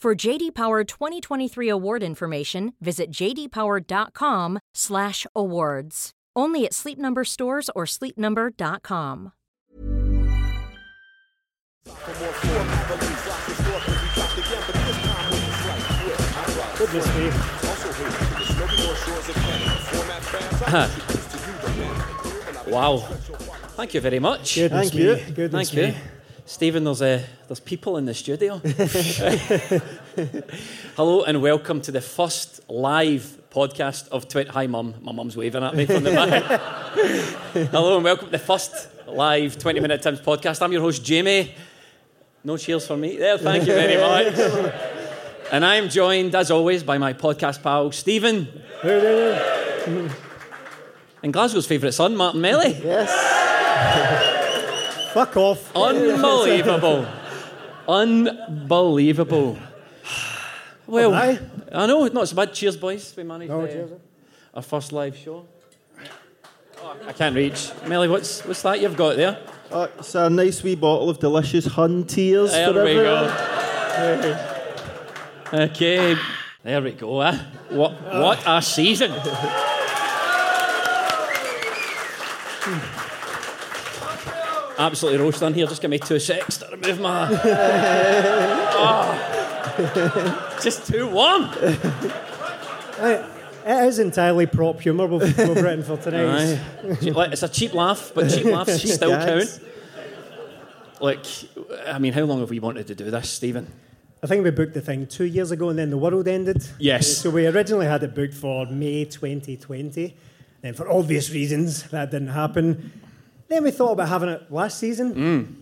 For JD Power 2023 award information, visit jdpower.com/awards. Only at Sleep Number stores or sleepnumber.com. Goodness me. Wow. Thank you very much. Goodness Thank me. you. Goodness Thank me. you. Stephen, there's, uh, there's people in the studio. Hello and welcome to the first live podcast of Twitter. Hi, Mum. My mum's waving at me from the back. Hello and welcome to the first live 20 Minute Times podcast. I'm your host, Jamie. No cheers for me there. Thank you very much. and I'm joined, as always, by my podcast pal, Stephen. And Glasgow's favourite son, Martin Melly. Yes. Fuck off. Unbelievable. Unbelievable. Well. I know, not so bad. Cheers, boys. We managed Oh, uh, our first live show. Oh, I can't reach. Melly, what's, what's that you've got there? Uh, it's a nice wee bottle of delicious Hun tears There we everyone. go. Okay, there we go. Eh? What, what a season. Absolutely roasting here. Just give me two secs to remove my. Oh. Just too warm. It is entirely prop humour we've, we've written for tonight. It's a cheap laugh, but cheap laughs Cheap still gags. count. Like, I mean, how long have we wanted to do this, Stephen? I think we booked the thing two years ago and then the world ended. Yes. So we originally had it booked for May 2020. Then, for obvious reasons, that didn't happen. Then we thought about having it last season. Mm.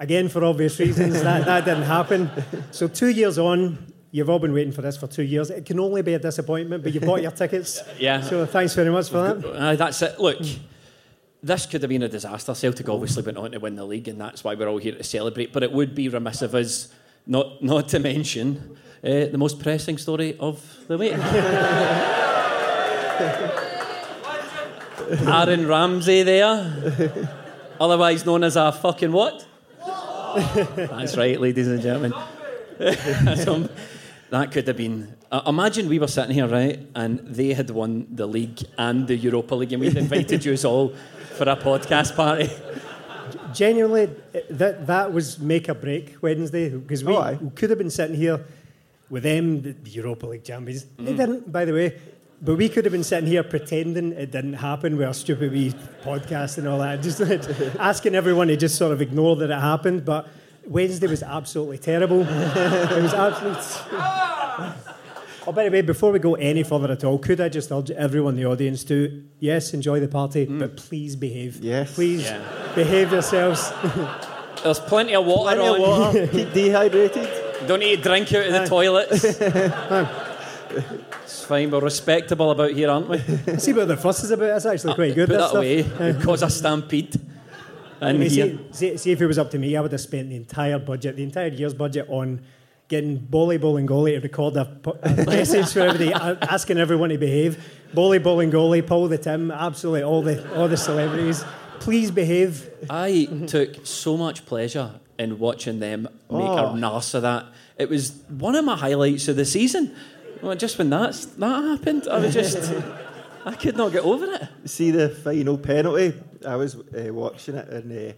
Again, for obvious reasons, that, that didn't happen. So, two years on, you've all been waiting for this for two years. It can only be a disappointment, but you bought your tickets. Yeah. So, thanks very much for that. Uh, that's it. Look, this could have been a disaster. Celtic obviously went on to win the league, and that's why we're all here to celebrate. But it would be remiss of us not, not to mention uh, the most pressing story of the week. Aaron Ramsey there, otherwise known as a fucking what? That's right, ladies and gentlemen. So, that could have been. Uh, imagine we were sitting here, right, and they had won the league and the Europa League, and we'd invited you all for a podcast party. Genuinely, that that was make or break Wednesday because we, Oh, we could have been sitting here with them, the the Europa League champions. Mm. They didn't, by the way. But we could have been sitting here pretending it didn't happen with our stupid wee podcast and all that, just asking everyone to just sort of ignore that it happened. But Wednesday was absolutely terrible. it was absolutely. Oh, by the way, before we go any further at all, could I just urge everyone in the audience to, yes, enjoy the party, mm. but please behave. Yes. Please Yeah. behave yourselves. There's plenty of water Plenty of water. Keep dehydrated. Don't need to drink out of the toilets. It's fine. We're respectable about here, aren't we? See what the fuss is about. It's actually quite ah, good. Put this that stuff. away. It'd cause a stampede. I And mean, here. see, see, see if it was up to me, I would have spent the entire budget, the entire year's budget on getting Boli Bolingoli to record a, po- a message for everybody, asking everyone to behave. Boli Bolingoli, Paul the Tim, absolutely all the all the celebrities. Please behave. I took so much pleasure in watching them make Oh. a narce of that. It was one of my highlights of the season. Well, just when that's, that happened, I was just, I could not get over it. See the final penalty? I was uh, watching it, and uh,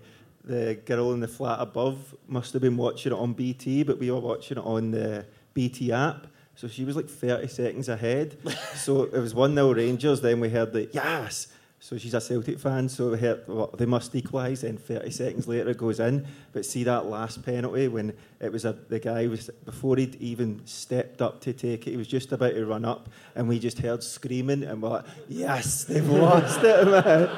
the girl in the flat above must have been watching it on BT, but we were watching it on the BT app. So she was like 30 seconds ahead. so it was 1 0 Rangers, then we heard the yes. So she's a Celtic fan, so we heard well, they must equalise. Then 30 seconds later it goes in. But see that last penalty when it was a, the guy was before he'd even stepped up to take it, he was just about to run up, and we just heard screaming, and we're like, yes, they've lost it, man.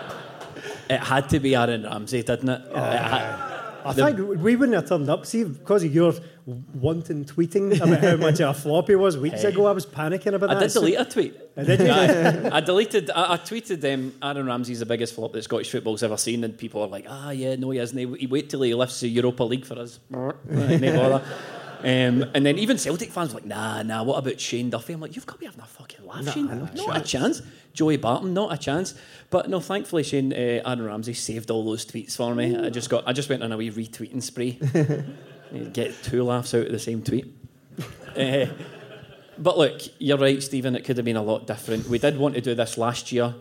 It had to be Aaron Ramsey, didn't it? it had, I think we wouldn't have turned up. See, because of your wanton tweeting about how much of a flop he was weeks Hey. ago, I was panicking about I that. did delete a tweet. Did you? I, I deleted. I, I tweeted um, Aaron Ramsey's the biggest flop that Scottish football's ever seen, and people are like, "Ah, yeah, no, he isn't. He, he wait till he lifts the Europa League for us." Um, and then even Celtic fans were like, "Nah, nah. What about Shane Duffy?" I'm like, "You've got to be having a fucking laugh, Shane. not Not, a a chance." Joey Barton, not a chance. But no, thankfully, Shane uh, Aaron Ramsey saved all those tweets for me. I just got. I just went on a wee retweeting spree. Get two laughs out of the same tweet. Uh, but look, you're right, Stephen. It could have been a lot different. We did want to do this last year.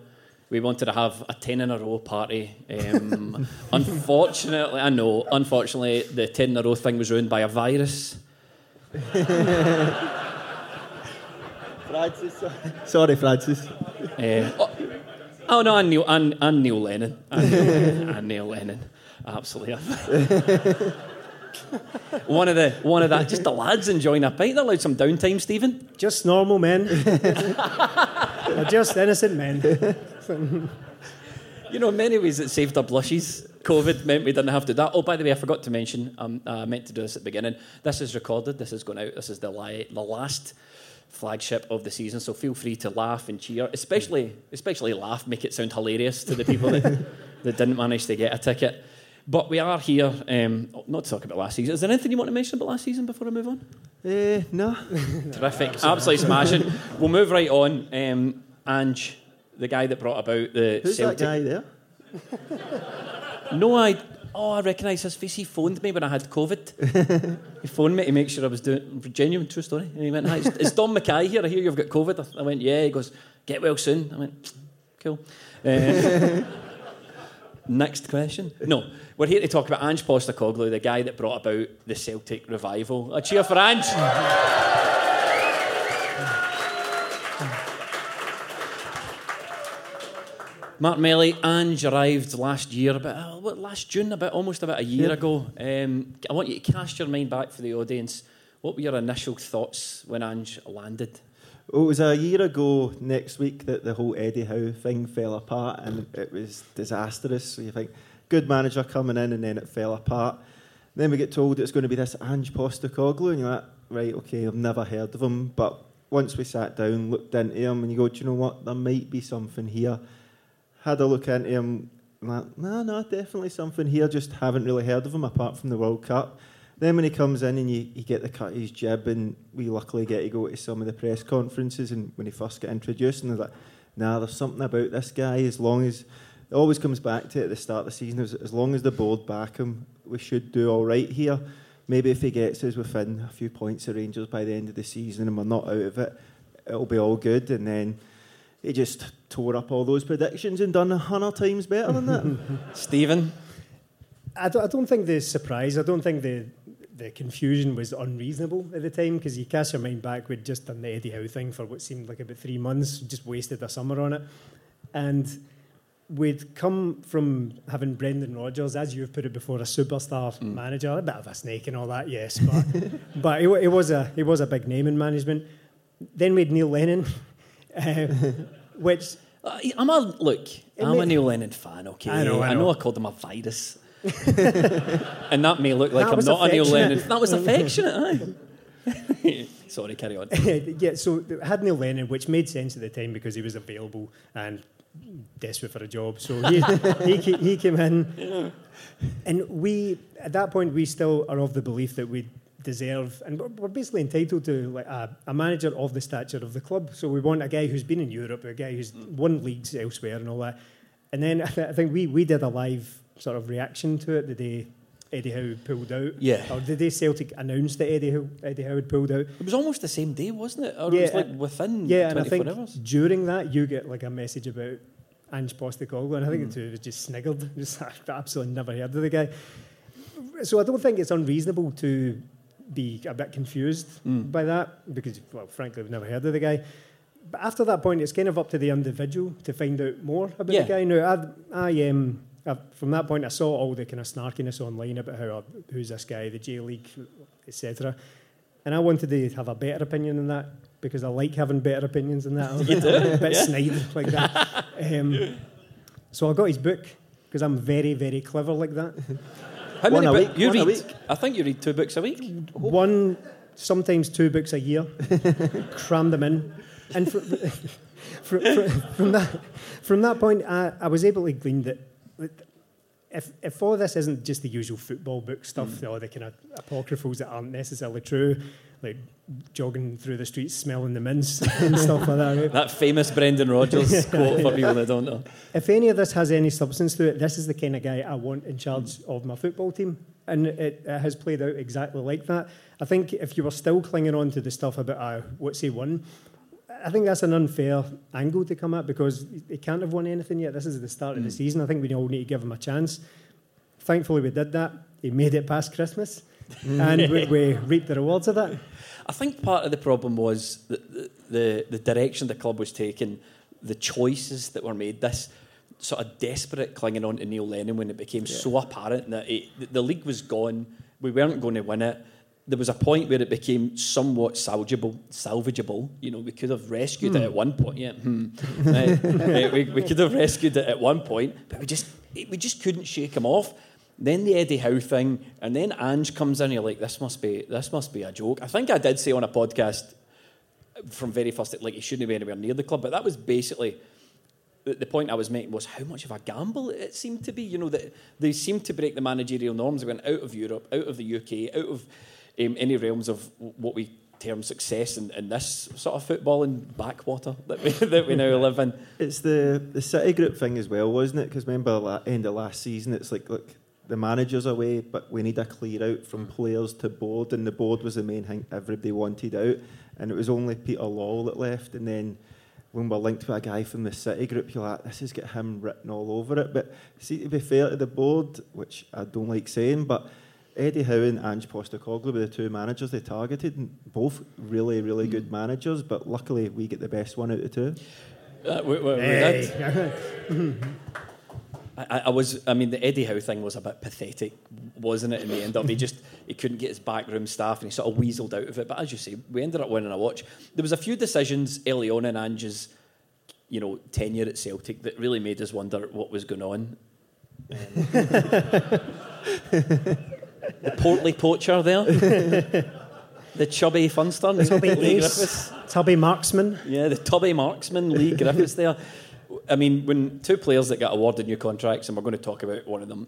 We wanted to have a 10 in a row party. Um, unfortunately, I know, unfortunately, the 10 in a row thing was ruined by a virus. Francis, sorry. sorry, Francis. Uh, oh, oh, no, and Neil, and, and Neil Lennon. And Neil, and Neil Lennon. Absolutely. one of the one of that just the lads enjoying a pint. They allowed some downtime, Stephen. Just normal men. Just innocent men. You know, in many ways it saved our blushes. COVID meant we didn't have to do that. Oh, by the way, I forgot to mention, um, I meant to do this at the beginning. This is recorded, this is going out, this is the, li- the last flagship of the season, so feel free to laugh and cheer, especially, especially laugh, make it sound hilarious to the people that, that didn't manage to get a ticket. But we are here, um, not to talk about last season. Is there anything you want to mention about last season before I move on? Eh, no. Terrific. Absolutely smashing. We'll move right on. Um, Ange, the guy that brought about the Who's Celtic. that guy there? No, I. Oh, I recognise his face. He phoned me when I had COVID. he phoned me to make sure I was doing genuine, true story. And he went, "Hi, is, is Don Mackay here? I hear you've got COVID." I went, "Yeah." He goes, "Get well soon." I went, "Cool." Uh, next question. No, we're here to talk about Ange Postecoglou, the guy that brought about the Celtic revival. A cheer for Ange. Mark Melly, Ange arrived last year, about uh, what, last June, about almost about a year Yeah. ago. Um, I want you to cast your mind back for the audience. What were your initial thoughts when Ange landed? Well, it was a year ago next week that the whole Eddie Howe thing fell apart and it was disastrous. So you think, good manager coming in and then it fell apart. Then we get told it's going to be this Ange Postecoglou and you're like, right, okay, I've never heard of him. But once we sat down, looked into him and you go, do you know what, there might be something here. Had a look into him, I'm like, no, no, definitely something here, just haven't really heard of him apart from the World Cup. Then when he comes in and you, you get the cut of his jib, and we luckily get to go to some of the press conferences, and when he first got introduced, and they're like, nah, there's something about this guy. As long as it always comes back to it at the start of the season, as, as long as the board back him, we should do all right here. Maybe if he gets us within a few points of Rangers by the end of the season, and we're not out of it, it'll be all good. And then he just tore up all those predictions and done a hundred times better than that. Stephen? I don't, I don't think the surprise, I don't think the the confusion was unreasonable at the time because you cast your mind back, we'd just done the Eddie Howe thing for what seemed like about three months, just wasted a summer on it. And we'd come from having Brendan Rodgers, as you've put it before, a superstar manager, a bit of a snake and all that, yes, but but it, it was a it was a big name in management. Then we had Neil Lennon, uh, which Uh, I'm a look. I'm a Neil Lennon fan. Okay, I know, I I know. know. I called him a virus, and that may look like That I'm not a Neil affectionate. Lennon. That was affectionate. aye. Sorry, carry on. yeah, so had Neil Lennon, which made sense at the time because he was available and desperate for a job. So he, he, he came in. And we, at that point, we still are of the belief that we deserve, and we're- we're basically entitled to like a, a manager of the stature of the club. So we want a guy who's been in Europe, a guy who's won leagues elsewhere and all that. And then I, I think we, we did a live sort of reaction to it the day Eddie Howe pulled out. Yeah. Or the day Celtic announced that Eddie Howe, Eddie Howe had pulled out. It was almost the same day, wasn't it? Or it was Yeah, like uh, within Yeah, and I think hours. during that you get like a message about Ange Postecoglou, and I think hmm. the two of us just sniggled. Just I absolutely never heard of the guy. So I don't think it's unreasonable to be a bit confused hmm. by that because, well, frankly, we've never heard of the guy. But after that point, it's kind of up to the individual to find out more about Yeah. the guy. Now, I, I um, I, from that point, I saw all the kind of snarkiness online about how uh, who's this guy, the J League, etc. And I wanted to have a better opinion than that because I like having better opinions than that. You do? a bit snide like that. Um, so I got his book because I'm very, very clever like that. How One many a books week, you one a read? week. I think you read two books a week. One, sometimes two books a year, cram them in. And fr- fr- fr- from, that, from that point, I, I was able to glean that that if, if all this isn't just the usual football book stuff, all the kind of apocryphals that aren't necessarily true, like jogging through the streets smelling the mints and stuff like that, right? That famous Brendan Rodgers quote for people that don't know. if any of this has any substance to it, this is the kind of guy I want in charge of my football team. And it, it has played out exactly like that. I think if you were still clinging on to the stuff about uh, what's he won, I think that's an unfair angle to come at because they can't have won anything yet. This is the start of the mm. season. I think we all need to give them a chance. Thankfully, we did that. He made it past Christmas, mm. and we, we reaped the rewards of that. I think part of the problem was the, the, the direction the club was taking, the choices that were made, this sort of desperate clinging on to Neil Lennon when it became so apparent that it, the league was gone, we weren't going to win it. There was a point where it became somewhat salvageable, salvageable. You know, we could have rescued it at one point. Yeah, hmm. Uh, we, we could have rescued it at one point, but we just we just couldn't shake him off. Then the Eddie Howe thing, and then Ange comes in. And you're like, this must be this must be a joke. I think I did say on a podcast from very first, like he shouldn't be anywhere near the club, but that was basically the, the point I was making was how much of a gamble it seemed to be. You know that they seemed to break the managerial norms. They went out of Europe, out of the UK, out of um, any realms of what we term success in, in this sort of footballing backwater that we, that we now live in. It's the the City Group thing as well, wasn't it? Because remember, la- end of last season, it's like, look, the manager's away, but we need a clear out from players to board, and the board was the main thing everybody wanted out, and it was only Peter Lawwell that left, and then. When we're linked to a guy from the City Group, you're like, this has got him written all over it. But see, to be fair to the board, which I don't like saying, but Eddie Howe and Ange Postecoglou were the two managers they targeted, and both really, really good managers. But luckily, we get the best one out of the two. Uh, we, we, we did. I, I was, I mean, the Eddie Howe thing was a bit pathetic, wasn't it? In the end of, he just he couldn't get his backroom staff, and he sort of weaseled out of it. But as you say, we ended up winning a watch. There was a few decisions early on in Ange's, you know, tenure at Celtic that really made us wonder what was going on. Um, the portly poacher there, the chubby funster, Tubby Leigh Griffiths. Tubby Marksman. Yeah, the tubby marksman, Leigh Griffiths there. I mean, when two players that got awarded new contracts, and we're going to talk about one of them,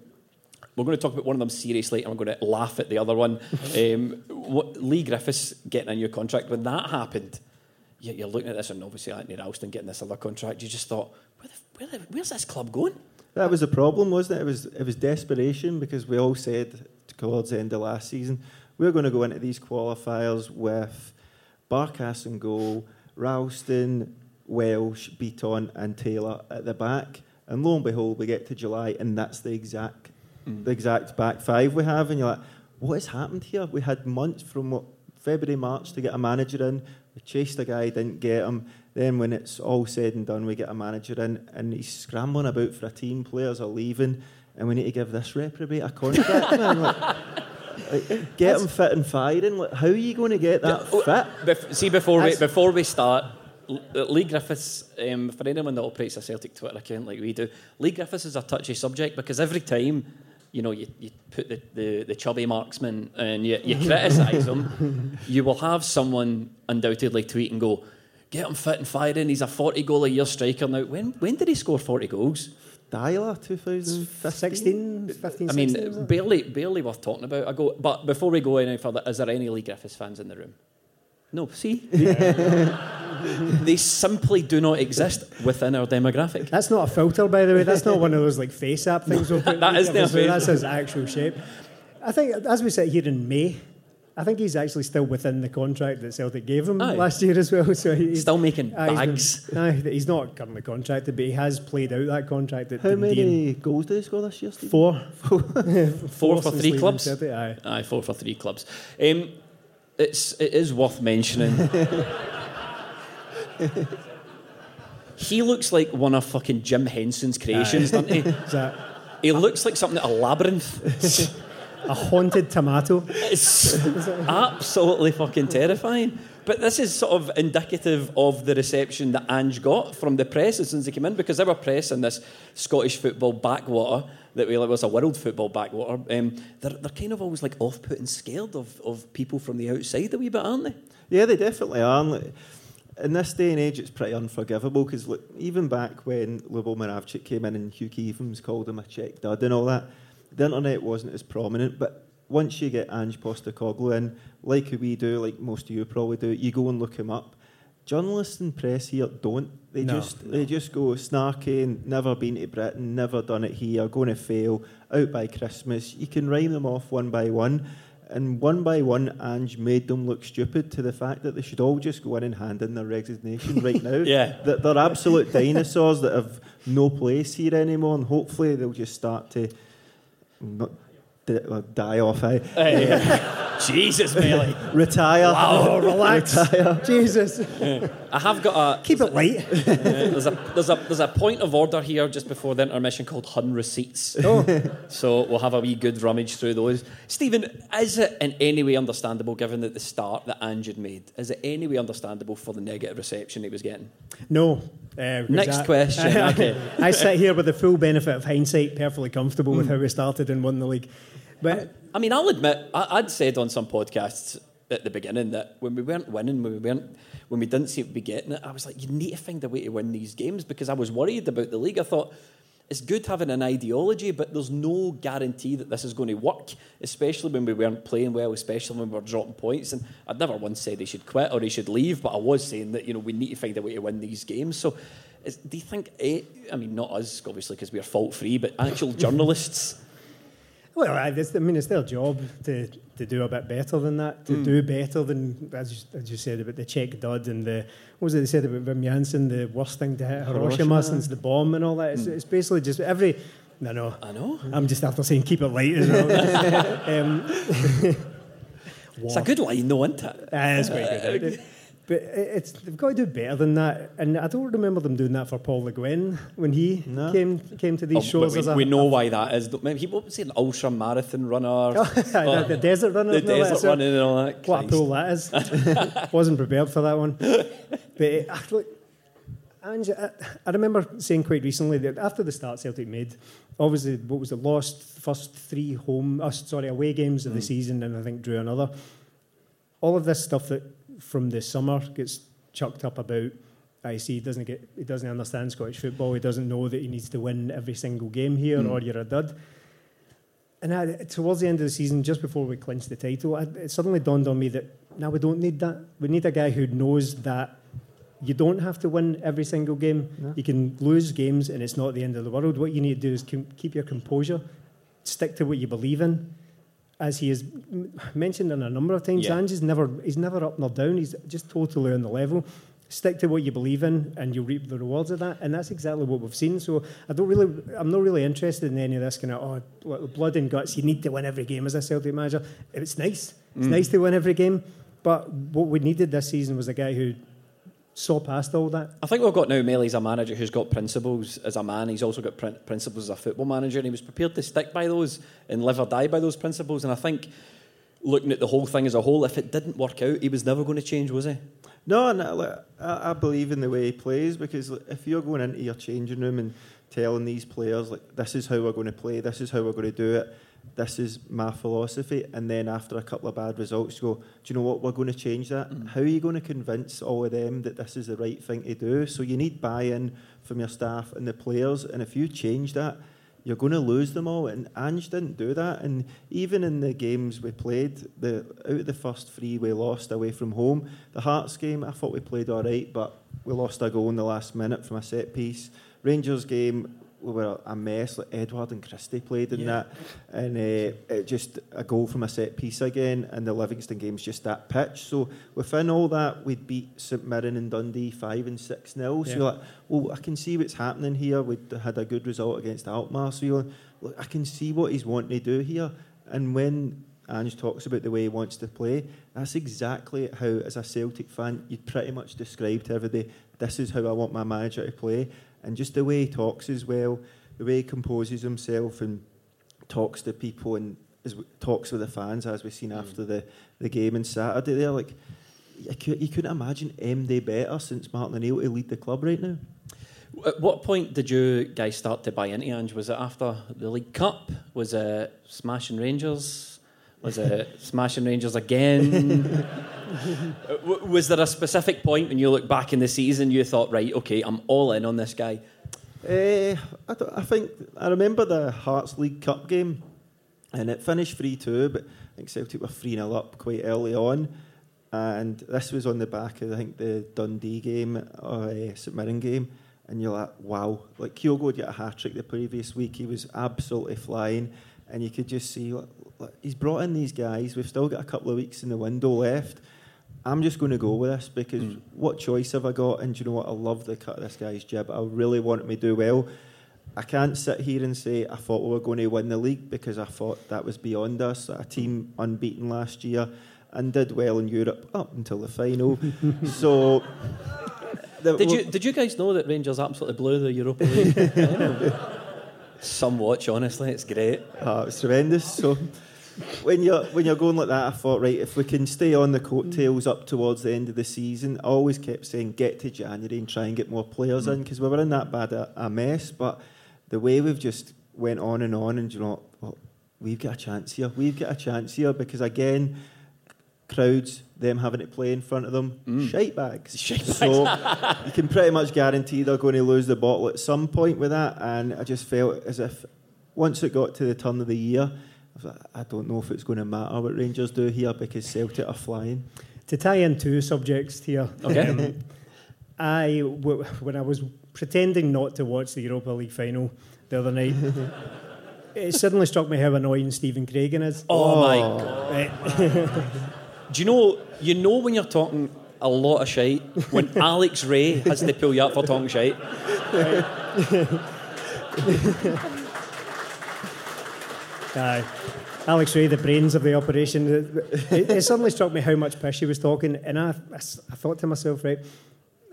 we're going to talk about one of them seriously, and we're going to laugh at the other one. Um, what, Leigh Griffiths getting a new contract, when that happened, you- you're looking at this, and obviously Anthony Ralston getting this other contract, you just thought, where the, where the, where's this club going? That was the problem, wasn't it? It was it was desperation because we all said towards the end of last season we're going to go into these qualifiers with Barkas and goal, Ralston, Welsh, Bitton, and Taylor at the back. And lo and behold, we get to July, and that's the exact mm. the exact back five we have. And you're like, what has happened here? We had months from what February, March to get a manager in. We chased a guy, didn't get him. Then when it's all said and done, we get a manager in, and he's scrambling about for a team. Players are leaving, and we need to give this reprobate a contract. man. Like, like, get him fit and firing. Like, how are you going to get that Oh, fit? bef- see, before we, before we start, Leigh Griffiths, um, for anyone that operates a Celtic Twitter account like we do, Leigh Griffiths is a touchy subject because every time, you know, you, you put the, the, the chubby marksman and you, you criticise him, you will have someone undoubtedly tweet and go, get him fit and firing, he's a 40 goal a year striker now. When, when did he score 40 goals? Dialer 2015. 16, 15, I mean, was it? barely, barely worth talking about. I go, but before we go any further, is there any Leigh Griffiths fans in the room? No. See, they simply do not exist within our demographic. That's not a filter, by the way. That's not one of those like face app things. we'll That is their together. face. That's his actual shape. I think as we sit here in May, I think he's actually still within the contract that Celtic gave him Aye. last year as well. So he's Still making aye, he's been- bags. aye, he's not currently contracted, but he has played out that contract. At How Dundee many goals did he score this year, Steve? Four. Four for three clubs. Celtic, Aye. Aye, four for three clubs. Um, it's it is worth mentioning. he looks like one of fucking Jim Henson's creations, doesn't he? Is that He looks like something at a labyrinth. A haunted tomato? It's absolutely fucking terrifying. But this is sort of indicative of the reception that Ange got from the press as soon as he came in, because they were pressing this Scottish football backwater that we, was a world football backwater. Um, they're, they're kind of always like off put and scared of, of people from the outside a wee bit, aren't they? Yeah, they definitely are. Like, In this day and age, it's pretty unforgivable because even back when Lubo Moravčík came in and Hugh Keevins called him a Czech dud and all that, the internet wasn't as prominent. But once you get Ange Postecoglou in, like we do, like most of you probably do, you go and look him up. Journalists and press here don't. They No, just they just go snarky and never been to Britain, never done it here, going to fail, out by Christmas. You can rhyme them off one by one. And one by one, Ange made them look stupid to the fact that they should all just go in and hand in their resignation right now. Yeah. That they're absolute dinosaurs that have no place here anymore, and hopefully they'll just start to not uh, die off, eh? Jesus, Melly. retire. Oh, relax. Retire. Jesus. I have got a. Keep it light. there's a there's a there's a point of order here just before the intermission called Hun receipts. Oh, So we'll have a wee good rummage through those. Stephen, is it in any way understandable, given that the start that Ange had made, is it any way understandable for the negative reception he was getting? no. Uh, Next that- question, okay. I sit here with the full benefit of hindsight, perfectly comfortable with how we started and won the league. But I mean, I'll admit, I, I'd said on some podcasts at the beginning that when we weren't winning, when we weren't, when we didn't seem to be getting it, I was like, you need to find a way to win these games because I was worried about the league. I thought it's good having an ideology, but there's no guarantee that this is going to work, especially when we weren't playing well, especially when we were dropping points. And I'd never once said they should quit or they should leave, but I was saying that you know we need to find a way to win these games. So. Is, do you think, eh, I mean, not us, obviously, because we're fault free, but actual journalists Well, I, I mean, it's their job to, to do a bit better than that, to do better than, as you, as you said, about the Czech dud and the, what was it they said about Wim Jansen, the worst thing to hit Hiroshima, Hiroshima. since the bomb and all that. It's, it's basically just every, no, no. I know. I'm just after saying keep it light as well. um, It's a good line, though, isn't it? Ah, it's quite good. isn't it? But it's they've got to do better than that, and I don't remember them doing that for Paul Le Guen when he No. came came to these Oh, shows. but as we, a, we know why that is. Maybe he what was he, an ultra marathon runner, the, the desert runner, the and that, desert so- running and all that. What a Christ. pull that is. Wasn't prepared for that one. But it, ah, look, Ange, I, I remember saying quite recently that after the start Celtic made, obviously, what was the lost first three home, uh, sorry, away games of the season, and I think drew another. All of this stuff that from the summer gets chucked up about. I see he doesn't get, he doesn't understand Scottish football. He doesn't know that he needs to win every single game here, hmm. or you're a dud. And I, towards the end of the season, just before we clinched the title, I, it suddenly dawned on me that now we don't need that. We need a guy who knows that you don't have to win every single game. You can lose games, and it's not the end of the world. What you need to do is keep your composure, stick to what you believe in. As he has mentioned on a number of times, Yeah. Ange is never he's never up nor down. He's just totally on the level. Stick to what you believe in, and you'll reap the rewards of that. And that's exactly what we've seen. So I don't really, I'm not really interested in any of this kind of oh, blood and guts. You need to win every game as a Celtic manager. It's nice. It's mm. nice to win every game. But what we needed this season was a guy who saw past all that. I think we've got now Melly's a manager who's got principles as a man. He's also got prin- principles as a football manager, and he was prepared to stick by those and live or die by those principles. And I think, looking at the whole thing as a whole, if it didn't work out, he was never going to change, was he? No, no look, I, I believe in the way he plays because like, if you're going into your changing room and telling these players like this is how we're going to play, this is how we're going to do it, this is my philosophy, and then after a couple of bad results, go, do you know what? We're going to change that. Mm. How are you going to convince all of them that this is the right thing to do? So you need buy-in from your staff and the players, and if you change that. You're going to lose them all, and Ange didn't do that. And even in the games we played, the out of the first three we lost away from home. The Hearts game, I thought we played all right, but we lost a goal in the last minute from a set piece. Rangers game, we were a mess. Like Edouard and Christie played in that, and uh, it just a goal from a set piece again. And the Livingston game's just that pitch. So within all that, we'd beat St Mirren and Dundee five and six nil. So Yeah. you're like, well, I can see what's happening here. We'd had a good result against Alkmaar, so you're like, look, I can see what he's wanting to do here. And when Ange talks about the way he wants to play. That's exactly how, as a Celtic fan, you'd pretty much describe to everybody, this is how I want my manager to play. And just the way he talks as well, the way he composes himself and talks to people and is, talks with the fans, as we've seen mm. after the, the game on Saturday there, like, you, you couldn't imagine MD better since Martin O'Neill to lead the club right now. At what point did you guys start to buy into Ange? Was it after the League Cup? Was it smashing Rangers? Was it smashing Rangers again? was there a specific point when you look back in the season you thought, right, okay, I'm all in on this guy? Uh, I, I, think I remember the Hearts League Cup game, and it finished three two, but I think Celtic were three 0 up quite early on, and this was on the back of I think the Dundee game or uh, St Mirren game and you're like, wow. Like Kyogo had got a hat trick the previous week. He was absolutely flying, and you could just see like, like, he's brought in these guys. We've still got a couple of weeks in the window left. I'm just going to go with this because mm. what choice have I got? And do you know what? I love the cut of this guy's jib. I really want him to do well. I can't sit here and say I thought we were going to win the league because I thought that was beyond us. A team unbeaten last year and did well in Europe up until the final. so the, did you did you guys know that Rangers absolutely blew the Europa League? Some watch, honestly, it's great. Uh, it's tremendous. So when you're when you're going like that, I thought, right, if we can stay on the coattails up towards the end of the season, I always kept saying get to January and try and get more players mm. in because we were in that bad a, a, mess. But the way we've just went on and on, and you know, well, we've got a chance here. We've got a chance here because again crowds, them having to play in front of them, mm. shite bags. Shite bags. So you can pretty much guarantee they're going to lose the bottle at some point with that. And I just felt as if once it got to the turn of the year, I, like, I don't know if it's going to matter what Rangers do here because Celtic are flying. To tie in two subjects here, okay. Um, I w- when I was pretending not to watch the Europa League final the other night. it suddenly struck me how annoying Stephen Craigan is. Oh, oh. my god! Do you know? You know when you're talking a lot of shite when Alex Rae has to pull you up for talking shite. Aye. Alex Rae, the brains of the operation. It, it, it, suddenly struck me how much piss he was talking, and I, I, I thought to myself, right,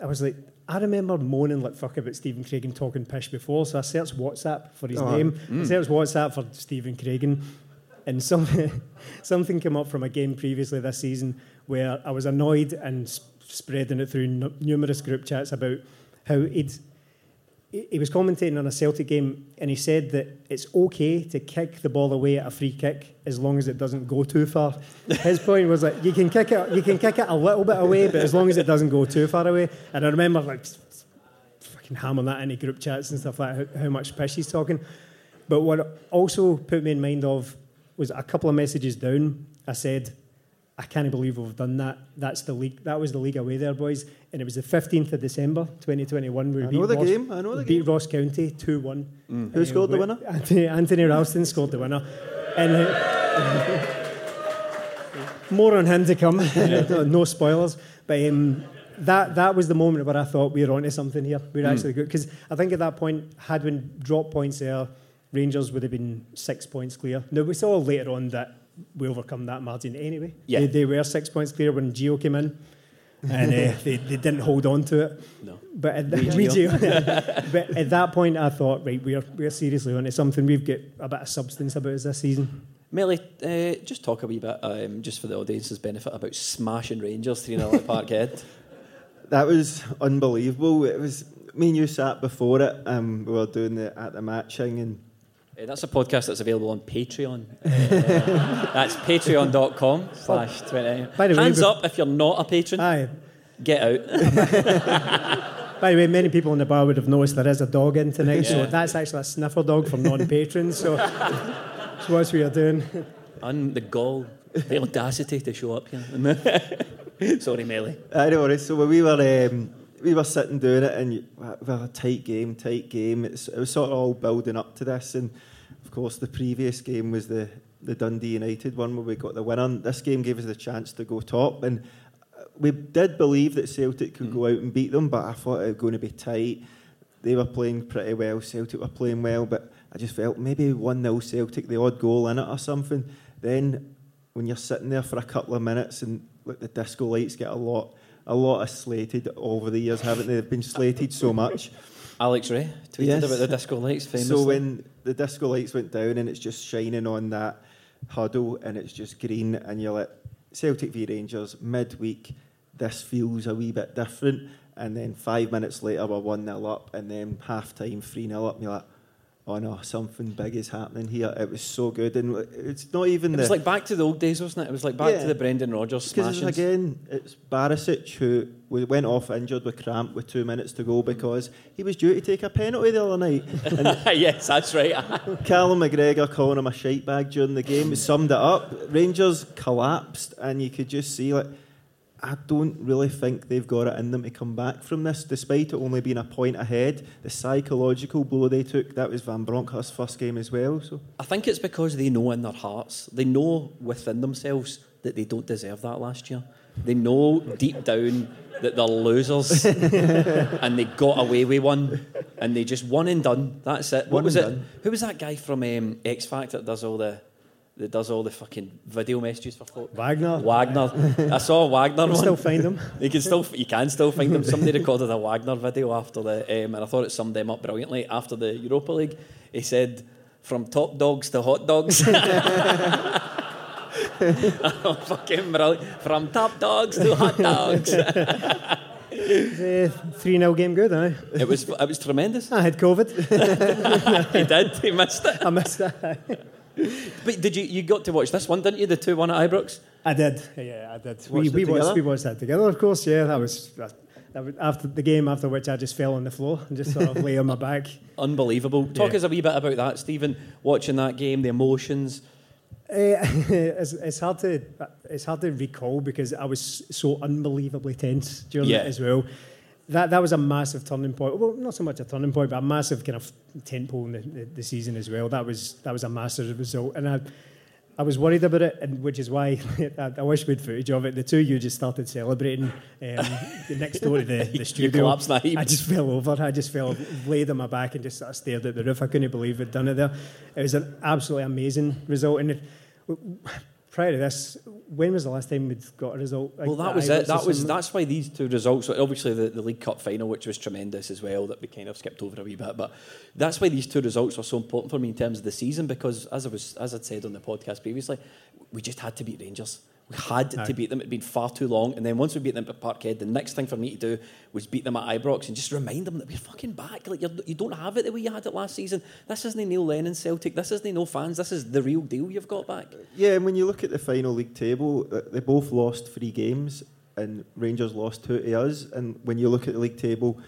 I was like, I remember moaning like fuck about Stephen Craigan talking pish before, so I searched WhatsApp for his oh, name. Mm. I searched WhatsApp for Stephen Craigan, and some, something came up from a game previously this season where I was annoyed and sp- spreading it through n- numerous group chats about how he'd he was commentating on a Celtic game and he said that it's okay to kick the ball away at a free kick as long as it doesn't go too far. His point was that you can kick it, you can kick it a little bit away, but as long as it doesn't go too far away. And I remember like fucking hammering that into group chats and stuff like how, how much pish he's talking. But what also put me in mind of was a couple of messages down. I said, I can't believe we've done that. That's the league. That was the league away there, boys. And it was the 15th of December, 2021. We I know the Ross, game. I know the beat game. Ross County 2 1. Mm. Who scored the winner? Anthony, Anthony Ralston scored the winner. And uh, more on him to come. no spoilers. But um, that that was the moment where I thought we were onto something here. We were mm. actually good because I think at that point, had we dropped points there, Rangers would have been six points clear. Now we saw later on that we overcome that margin anyway. Yeah. They, they were six points clear when Gio came in. and uh, they, they didn't hold on to it. No. But at, the, but at that point, I thought, right, we're, we're seriously on to something. We've got a bit of substance about us this season. Melly, uh, just talk a wee bit, um, just for the audience's benefit, about smashing Rangers 3 0 at Parkhead. That was unbelievable. It was me and you sat before it. Um, we were doing the at the matching and that's a podcast that's available on Patreon. Uh, that's patreon.com slash 20. Hands up if you're not a patron. Aye. Get out. By the way, many people in the bar would have noticed there is a dog in tonight, yeah. so that's actually a sniffer dog from non-patrons. So, so what we are doing. And the gall, the audacity to show up here. Sorry, Melly. I don't know. So when we were um, we were sitting doing it, and we had a tight game, tight game. It's, it was sort of all building up to this, and of course, the previous game was the the Dundee United one where we got the winner. This game gave us the chance to go top, and we did believe that Celtic could mm. go out and beat them, but I thought it was going to be tight. They were playing pretty well. Celtic were playing well, but I just felt maybe one 0 Celtic, the odd goal in it or something. Then when you're sitting there for a couple of minutes and like the disco lights get a lot, a lot of slated over the years, haven't they? They've been slated so much. Alex Rae tweeted Yes. about the disco lights famously. So when the disco lights went down and it's just shining on that huddle and it's just green and you're like Celtic v Rangers midweek, this feels a wee bit different. And then five minutes later we're one 0 up and then half time three 0 up and you're like, oh no, something big is happening here. It was so good and it's not even it the was like back to the old days, wasn't it? It was like back Yeah. to the Brendan Rodgers because again, it's Barisic who went off injured with cramp with two minutes to go mm. because he was due to take a penalty the other night. And yes, that's right. Callum McGregor calling him a shite bag during the game summed it up. Rangers collapsed, and you could just see like. I don't really think they've got it in them to come back from this, despite it only being a point ahead. The psychological blow they took, that was Van Bronckhorst's first game as well. So I think it's because they know in their hearts, they know within themselves that they don't deserve that last year. They know deep down that they're losers and they got away with one and they just one and done. That's it. What One was it? done. Who was that guy from um, X Factor that does all the that does all the fucking video messages for folk? Wagner. Wagner. I saw a Wagner We'll one. still find them. You can still you can still find them. Somebody recorded a Wagner video after the, um, and I thought it summed them up brilliantly. After the Europa League, he said, "From top dogs to hot dogs." oh, fucking brilliant. From top dogs to hot dogs. Three 0 game good, aye. it was it was tremendous. I had COVID. He did. He missed it. I missed that. But did you you got to watch this one, didn't you? The two one at Ibrox. I did. Yeah, I did. We, we, watched, we watched that together, of course. Yeah, that was, that, that was after the game. After which, I just fell on the floor and just sort of lay on my back. Unbelievable. Talk Yeah. us a wee bit about that, Stephen. Watching that game, the emotions. Eh, it's, it's hard to it's hard to recall because I was so unbelievably tense during Yeah. it as well. That that was a massive turning point. Well, not so much a turning point, but a massive kind of tempo in the, the, the season as well. That was that was a massive result, and I. I was worried about it, and which is why I, I wish we'd footage of it. The two of you just started celebrating um, next door to the, the studio. collapsed in a heap. I just fell over. I just fell, laid on my back, and just sort of stared at the roof. I couldn't believe we'd done it there. It was an absolutely amazing result. And it, prior to this, when was the last time we'd got a result? Well, that at was it. That was that's why these two results. Obviously, the, the League Cup final, which was tremendous as well, that we kind of skipped over a wee bit. But that's why these two results were so important for me in terms of the season because, as I was as I'd said on the podcast previously, we just had to beat Rangers. We had Aye. to beat them. It'd been far too long. And then once we beat them at Parkhead, the next thing for me to do was beat them at Ibrox and just remind them that we're fucking back. Like you're, you don't have it the way you had it last season. This isn't Neil Lennon Celtic. This isn't no fans. This is the real deal you've got back. Yeah, and when you look at the final league table, uh, they both lost three games, and Rangers lost two to us. And when you look at the league table,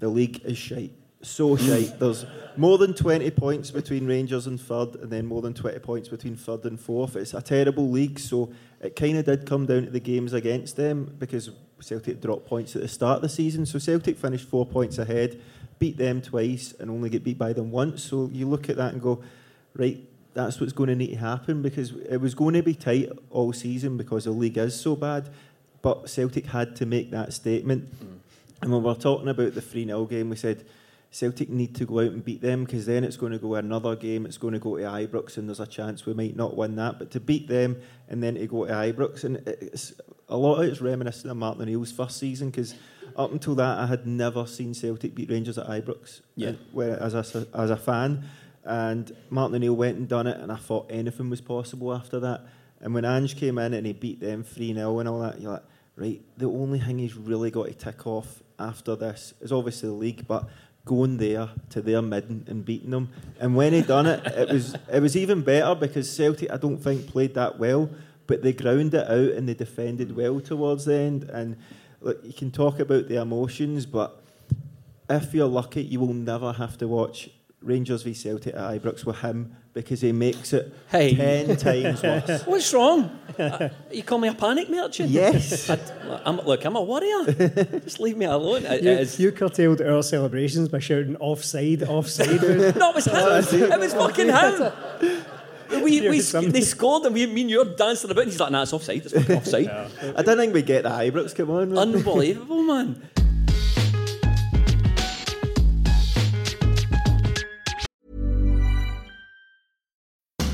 the league is shite. So shite. There's more than 20 points between Rangers and third, and then more than 20 points between third and fourth. It's a terrible league, so it kind of did come down to the games against them because Celtic dropped points at the start of the season. So Celtic finished four points ahead, beat them twice, and only get beat by them once. So you look at that and go, right, that's what's going to need to happen because it was going to be tight all season because the league is so bad. But Celtic had to make that statement. Mm. And when we we're talking about the 3 0 game, we said Celtic need to go out and beat them because then it's going to go another game. It's going to go to Ibrox, and there's a chance we might not win that. But to beat them and then to go to Ibrox, and it's a lot of it's reminiscent of Martin O'Neill's first season because up until that, I had never seen Celtic beat Rangers at Ibrox. Yeah. Where, as a as a fan, and Martin O'Neill went and done it, and I thought anything was possible after that. And when Ange came in and he beat them 3 0 and all that, you're like, right, the only thing he's really got to tick off after this is obviously the league, but going there to their midden and beating them. And when he done it, it was it was even better because Celtic I don't think played that well, but they ground it out and they defended well towards the end. And look, you can talk about the emotions, but if you're lucky, you will never have to watch Rangers v Celtic at Ibrox with him because he makes it Hey. ten times worse. What's wrong? Uh, you call me a panic merchant? Yes. I, I'm, look, I'm a warrior. Just leave me alone. It You, is- you curtailed our celebrations by shouting offside, offside. no, it was him. It was fucking him. We, we, they scored and we, mean you're dancing about and he's like, nah, it's offside, it's fucking offside. I don't think we get the Ibrox. Come on, man. Unbelievable, man.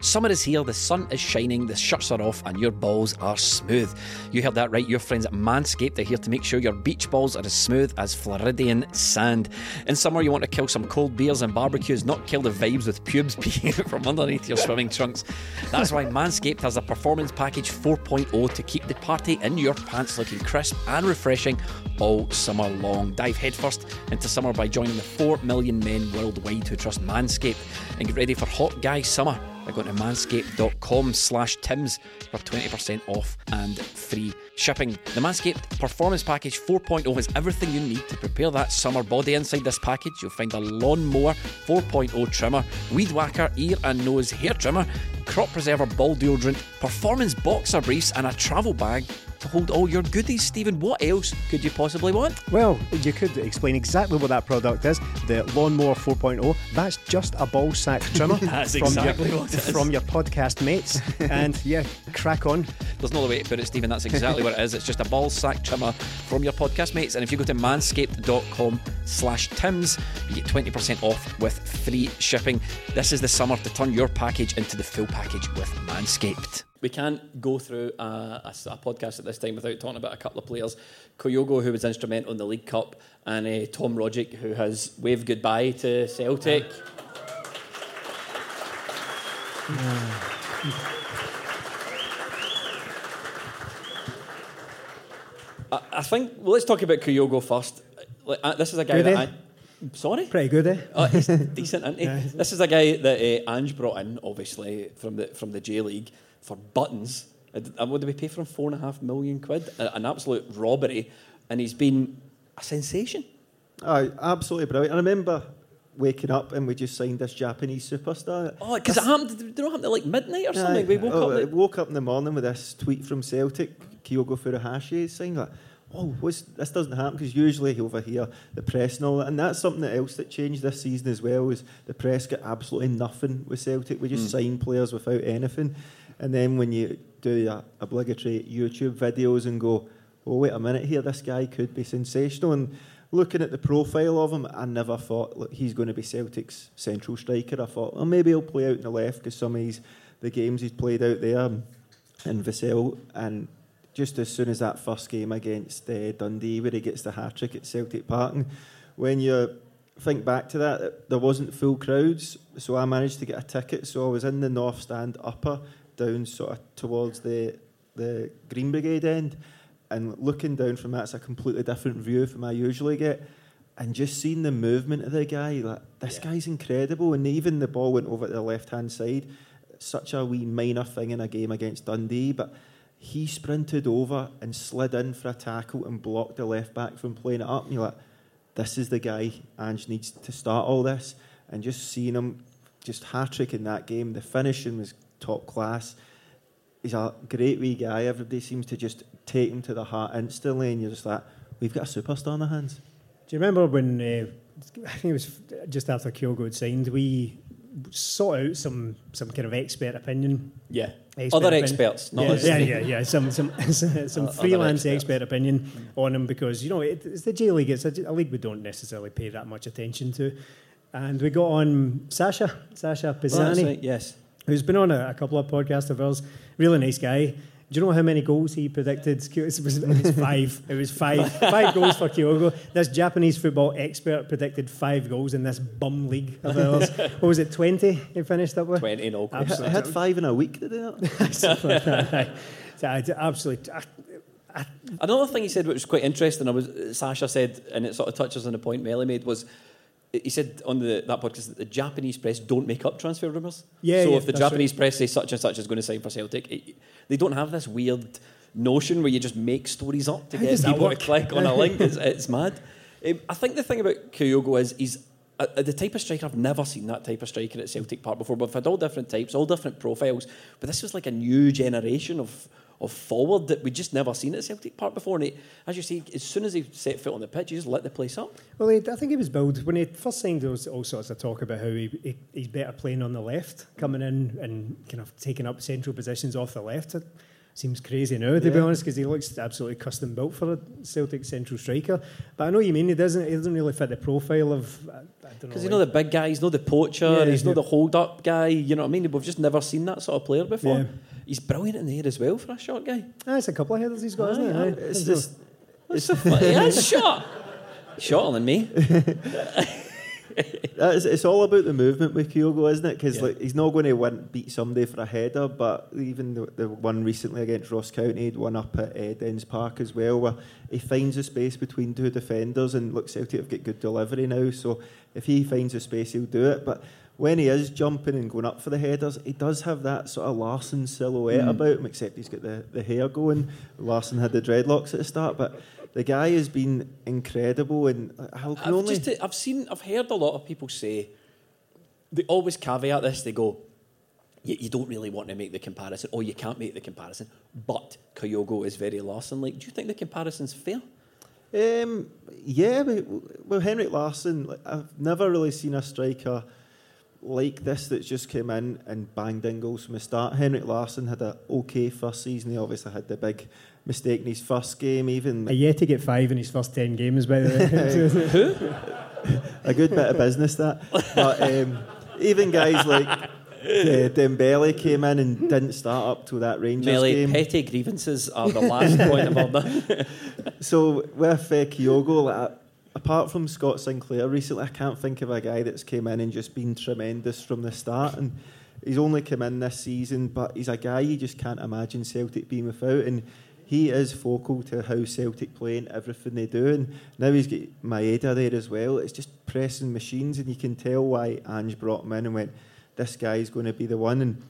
Summer is here, the sun is shining, the shirts are off, and your balls are smooth. You heard that right, your friends at Manscaped are here to make sure your beach balls are as smooth as Floridian sand. In summer, you want to kill some cold beers and barbecues, not kill the vibes with pubes peeking from underneath your swimming trunks. That's why Manscaped has a Performance Package 4.0 to keep the party in your pants looking crisp and refreshing all summer long. Dive headfirst into summer by joining the 4 million men worldwide who trust Manscaped and get ready for hot guy summer by going to manscaped.com slash Tims for 20% off and free shipping. The Manscaped Performance Package 4.0 has everything you need to prepare that summer body. Inside this package, you'll find a lawnmower 4.0 trimmer, weed whacker, ear and nose hair trimmer, crop preserver ball deodorant, performance boxer briefs, and a travel bag to hold all your goodies. Stephen, what else could you possibly want? Well, you could explain exactly what that product is. The Lawnmower 4.0, that's just a ball sack trimmer. That's from exactly your, what it is. From your podcast mates. and yeah, crack on. There's no other way to put it, Stephen. That's exactly what it is. It's just a ball sack trimmer from your podcast mates. And if you go to manscaped.com slash Tims, you get 20% off with free shipping. This is the summer to turn your package into the full package with Manscaped. We can't go through a, a, a podcast at this time without talking about a couple of players. Kyogo, who was instrumental in the League Cup, and uh, Tom Rogic, who has waved goodbye to Celtic. I, I think well, let's talk about Kyogo first. Uh, This is a guy Good, that eh? I, sorry. Pretty good, eh? Oh, he's decent, isn't he? Yeah. This is a guy that uh, Ange brought in, obviously from the from the J League for buttons. What did we pay for him? Four and a half million quid, an absolute robbery, and he's been a sensation. Aye, absolutely brilliant. I remember waking up and we just signed this Japanese superstar. Oh, because it happened. Did it happen at like midnight or something? We woke oh, up. Like, woke up in the morning with this tweet from Celtic, Kyogo Furuhashi saying like, oh, what's, this doesn't happen because usually over here the press and all that, and that's something else that changed this season as well. Is the press get absolutely nothing with Celtic? We just Mm. sign players without anything, and then when you do your obligatory YouTube videos and go, oh wait a minute here, this guy could be sensational and. Looking at the profile of him, I never thought look, he's going to be Celtic's central striker. I thought, well, maybe he'll play out in the left because some of his, the games he's played out there in Vissel. And just as soon as that first game against uh, Dundee, where he gets the hat trick at Celtic Park, and when you think back to that, there wasn't full crowds, so I managed to get a ticket. So I was in the north stand upper, down sort of towards the the Green Brigade end, and looking down from that's a completely different view from I usually get. and just seeing the movement of the guy, like this Yeah. guy's incredible. And even the ball went over to the left hand side, such a wee minor thing in a game against Dundee, but he sprinted over and slid in for a tackle and blocked the left back from playing it up. And you're like, this is the guy Ange needs to start all this. And just seeing him just hat trick in that game, the finishing was top class. He's a great wee guy. Everybody seems to just take him to the heart instantly, and you're just like, we've got a superstar in our hands. Do you remember when uh, I think it was just after Kyogo had signed, we sought out some some kind of expert opinion. Yeah. Expert Other opinion. experts, not yeah, yeah, yeah, yeah. Some some some freelance experts. expert opinion on him because you know it, it's the J League. It's a, a league we don't necessarily pay that much attention to, and we got on Sasha Sasha Oh, Pisani, right, Yes. Who's been on a, a couple of podcasts of ours. Really nice guy. Do you know how many goals he predicted? It was, it was five. It was five. Five goals for Kyogo. This Japanese football expert predicted five goals in this bum league of ours. what was it, 20 he finished up with? 20 in all. I had- I had five in a week, did they not? Something like that. So I absolutely. Another thing he said, which was quite interesting, I was Sasha said, and it sort of touches on the point Melly made, was he said on the, that podcast that the Japanese press don't make up transfer rumours. Yeah, So yeah, if the Japanese press says such and such is going to sign for Celtic, it, they don't have this weird notion where you just make stories up to How get people to click on a link. It's, it's mad. Um, I think the thing about Kyogo is he's uh, uh, the type of striker I've never seen that type of striker at Celtic Park before. We've had all different types, all different profiles, but this was like a new generation of of forward that we just never seen at Celtic Park before. And he, as you see, as soon as he set foot on the pitch, he just lit the place up. well, I think he was billed when he first signed. There was all sorts of talk about how he, he, he's better playing on the left, coming in and kind of taking up central positions off the left. Seems crazy now, to be honest, because he looks absolutely custom built for a Celtic central striker. But I know what you mean. He doesn't. He doesn't really fit the profile of. I, I don't know. Because he's not the big guy, he's not the poacher, Yeah, he's yeah. not the hold up guy. You know what I mean? We've just never seen that sort of player before. Yeah. He's brilliant in the air as well for a short guy. Ah, it's a couple of headers he's got, isn't it? Aye. It's just, That's funny. yeah, he's shot. Shorter than me. It's, it's all about the movement with Kyogo, isn't it? Because Yeah. like, he's not going to win, beat somebody for a header, but even the, the one recently against Ross County, he'd one up at uh, Dens Park as well, where he finds a space between two defenders and looks Celtic have got good delivery now. So if he finds a space, he'll do it. But when he is jumping and going up for the headers, he does have that sort of Larsson silhouette hmm. about him, except he's got the, the hair going. Larsson had the dreadlocks at the start, but the guy has been incredible, and uh, I can I've, only. just, uh, I've seen, I've heard a lot of people say, they always caveat this, they go, you, you don't really want to make the comparison, or you can't make the comparison, but Kyogo is very Larsson like. Do you think the comparison's fair? Um, yeah, well, Henrik Larsson, I've never really seen a striker like this that's just came in and banged in goals from the start. Henrik Larsson had an okay first season. He obviously had the big mistake in his first game, even A yet to get five in his first ten games, by the way. a good bit of business that. But um, even guys like uh, Dembele came in and didn't start up to that Rangers Melly, game. petty grievances are the last point of all that. So with uh, Kyogo, like, apart from Scott Sinclair recently, I can't think of a guy that's came in and just been tremendous from the start. And he's only come in this season, but he's a guy you just can't imagine Celtic being without. And he is focal to how Celtic play and everything they do. And now he's got Maeda there as well. It's just pressing machines, and you can tell why Ange brought him in and went, "This guy's going to be the one." And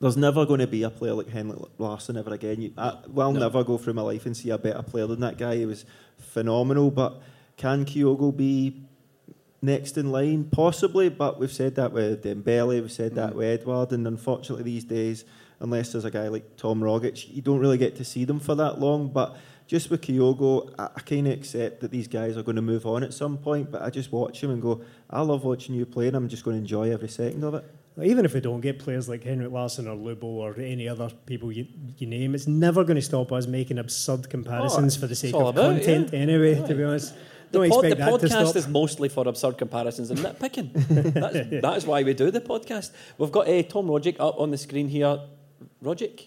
there's never going to be a player like Henrik Larsson ever again. You, I, well, I'll No. never go through my life and see a better player than that guy. He was phenomenal. But can Kyogo be next in line? Possibly, but we've said that with Dembele, we've said that mm. with Edouard, and unfortunately these days, unless there's a guy like Tom Rogic, you don't really get to see them for that long. But just with Kyogo, I, I kind of accept that these guys are going to move on at some point. But I just watch him and go, I love watching you play, and I'm just going to enjoy every second of it. Even if we don't get players like Henrik Larsson or Lubo or any other people you, you name, it's never going to stop us making absurd comparisons Oh, for the sake of about content yeah. anyway, to be honest. The, pod, the expect that to podcast is mostly for absurd comparisons and nitpicking. That's, that is why we do the podcast. We've got uh, Tom Rogic up on the screen here. Rogic?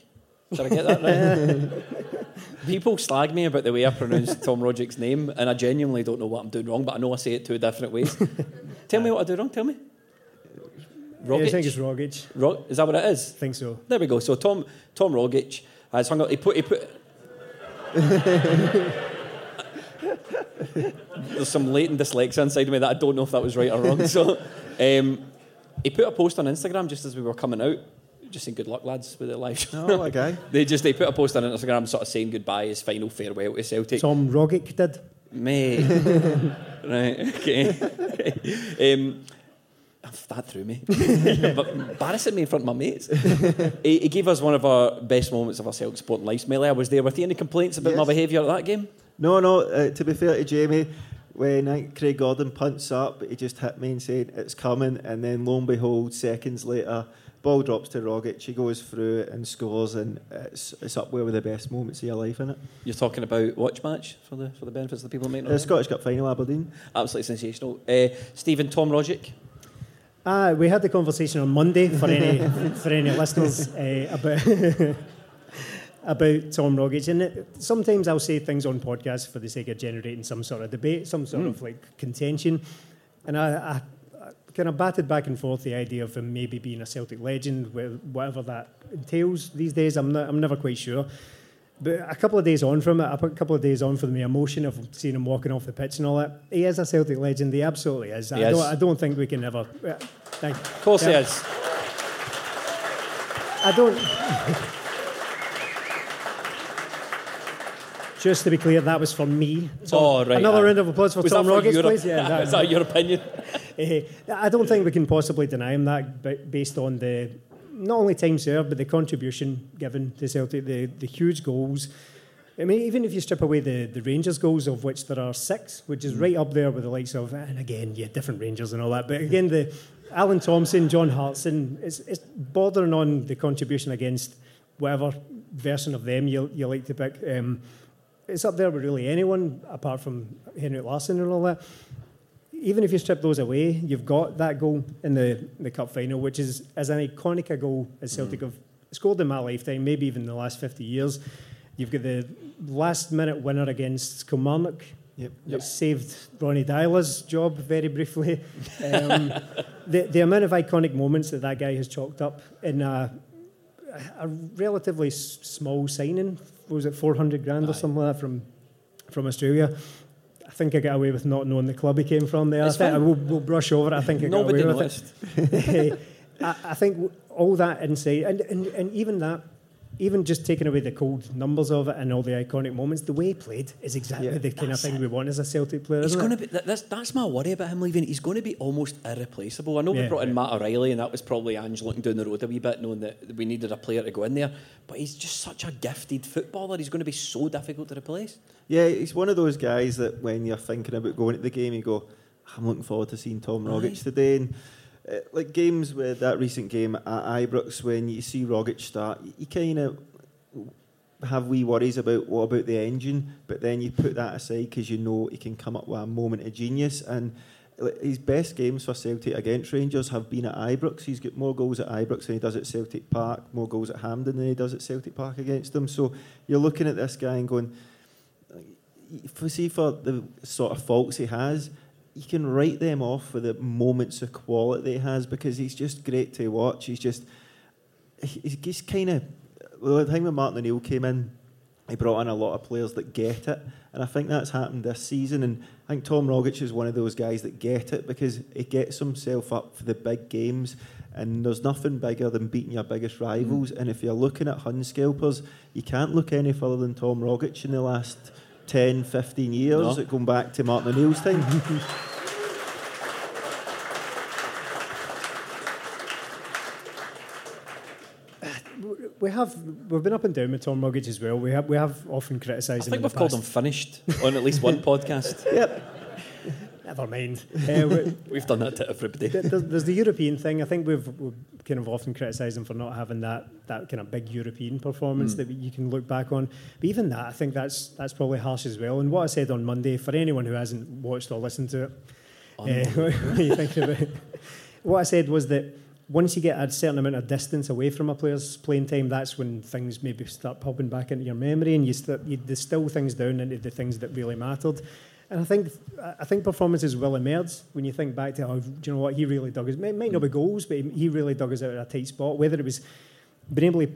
Did I get that right? People slag me about the way I pronounce Tom Rogic's name, and I genuinely don't know what I'm doing wrong, but I know I say it two different ways. Tell me what I do wrong, tell me. Yeah, I think Rogic? it's Rogic. Ro- is that what it is? I think so. There we go. So Tom Tom Rogic has hung up. He put he put. There's some latent dyslexia inside of me that I don't know if that was right or wrong. So um, he put a post on Instagram just as we were coming out, just saying good luck, lads, with their show. Oh, okay. they just they put a post on Instagram sort of saying goodbye, his final farewell to Celtic. Tom Rogic did. Mate. right, okay. um, that threw me. but embarrassing me in front of my mates. he, he, gave us one of our best moments of our Celtic Sport Life. Smelly, I was there with you. Any complaints about yes. my behaviour at that game? No, no. Uh, to be fair to Jamie, when I Craig Gordon punts up, he just hit me and said, it's coming. And then lo and behold, seconds later, ball drops to Rogic. He goes through and scores, and it's, it's up there with the best moments of your life, isn't it? You're talking about watch match for the for the benefits of the people who might not The Scottish Cup final, Aberdeen. Absolutely sensational. Uh, Stephen, Tom Rogic. Uh, we had the conversation on Monday for any for any listeners uh, about about Tom Rogic, and it, sometimes I'll say things on podcasts for the sake of generating some sort of debate, some sort mm. of like contention, and I, I, I, kind of batted back and forth the idea of him maybe being a Celtic legend, whatever that entails these days. I'm not, I'm never quite sure. But a couple of days on from it, a couple of days on from the emotion of seeing him walking off the pitch and all that, he is a Celtic legend. He absolutely is. He I, is. Don't, I don't think we can ever. Thank you. Of course yeah. he is. I don't. Just to be clear, that was for me. So oh, right. Another round of applause for was Tom Rogic, please. Yeah, that, is that your opinion? uh, I don't think we can possibly deny him that based on the not only time served, but the contribution given to Celtic, the, the huge goals. I mean, even if you strip away the, the Rangers goals, of which there are six, which is mm. right up there with the likes of, and again, yeah, different Rangers and all that. But again, the Alan Thompson, John Hartson, it's, it's bordering on the contribution against whatever version of them you, you like to pick. Um, it's up there with really anyone apart from Henrik Larsson and all that even if you strip those away, you've got that goal in the, the cup final, which is as an iconic a goal as Celtic mm. have scored in my lifetime, maybe even the last 50 years. You've got the last minute winner against Kilmarnock. Yep. That saved Ronny Deila's job very briefly. Um, the, the amount of iconic moments that that guy has chalked up in a, a relatively small signing, was it 400 grand Aye. or something like that from, from Australia? I think I got away with not knowing the club he came from there. I think I will, we'll brush over it. I think I got Nobody away noticed. with it. I, I think all that insight, and, and, and even that, even just taking away the cold numbers of it and all the iconic moments, the way he played is exactly yeah, the kind of thing it. we want as a Celtic player. He's going to be. That's that's my worry about him leaving. He's going to be almost irreplaceable. I know yeah, we brought in Matt O'Riley, and that was probably Ange looking down the road a wee bit, knowing that we needed a player to go in there. But he's just such a gifted footballer. He's going to be so difficult to replace. Yeah, he's one of those guys that when you're thinking about going to the game, you go, "I'm looking forward to seeing Tom Rogic today." And, uh, like games with that recent game at Ibrox, when you see Rogic start, you, you kind of have wee worries about what about the engine, but then you put that aside because you know he can come up with a moment of genius. And his best games for Celtic against Rangers have been at Ibrox. He's got more goals at Ibrox than he does at Celtic Park, more goals at Hampden than he does at Celtic Park against them. So you're looking at this guy and going, see for the sort of faults he has, you can write them off for the moments of quality he has because he's just great to watch. He's just he's just kind of well, the thing when Martin O'Neill came in, he brought in a lot of players that get it, and I think that's happened this season. And I think Tom Rogic is one of those guys that get it because he gets himself up for the big games. And there's nothing bigger than beating your biggest rivals. Mm. And if you're looking at Hunscalpers, you can't look any further than Tom Rogic in the last 10, 15 years, no. going back to Martin O'Neill's time. we have we've been up and down with Tom Rogic as well. We have we have often criticised him. I think we've called him finished on at least one podcast. Yep. Never mind. Uh, we, have done that to everybody. There's, there's, the European thing. I think we've, we've kind of often criticised him for not having that that kind of big European performance mm. that you can look back on. But even that, I think that's that's probably harsh as well. And what I said on Monday, for anyone who hasn't watched or listened to it, uh, what you think about? What I said was that once you get a certain amount of distance away from a player's playing time, that's when things maybe start popping back into your memory, and you, start, you distill things down into the things that really mattered. And I think I think performances will emerge when you think back to, oh, do you know what, he really dug us. It might not be goals, but he really dug us out of a tight spot. Whether it was being able to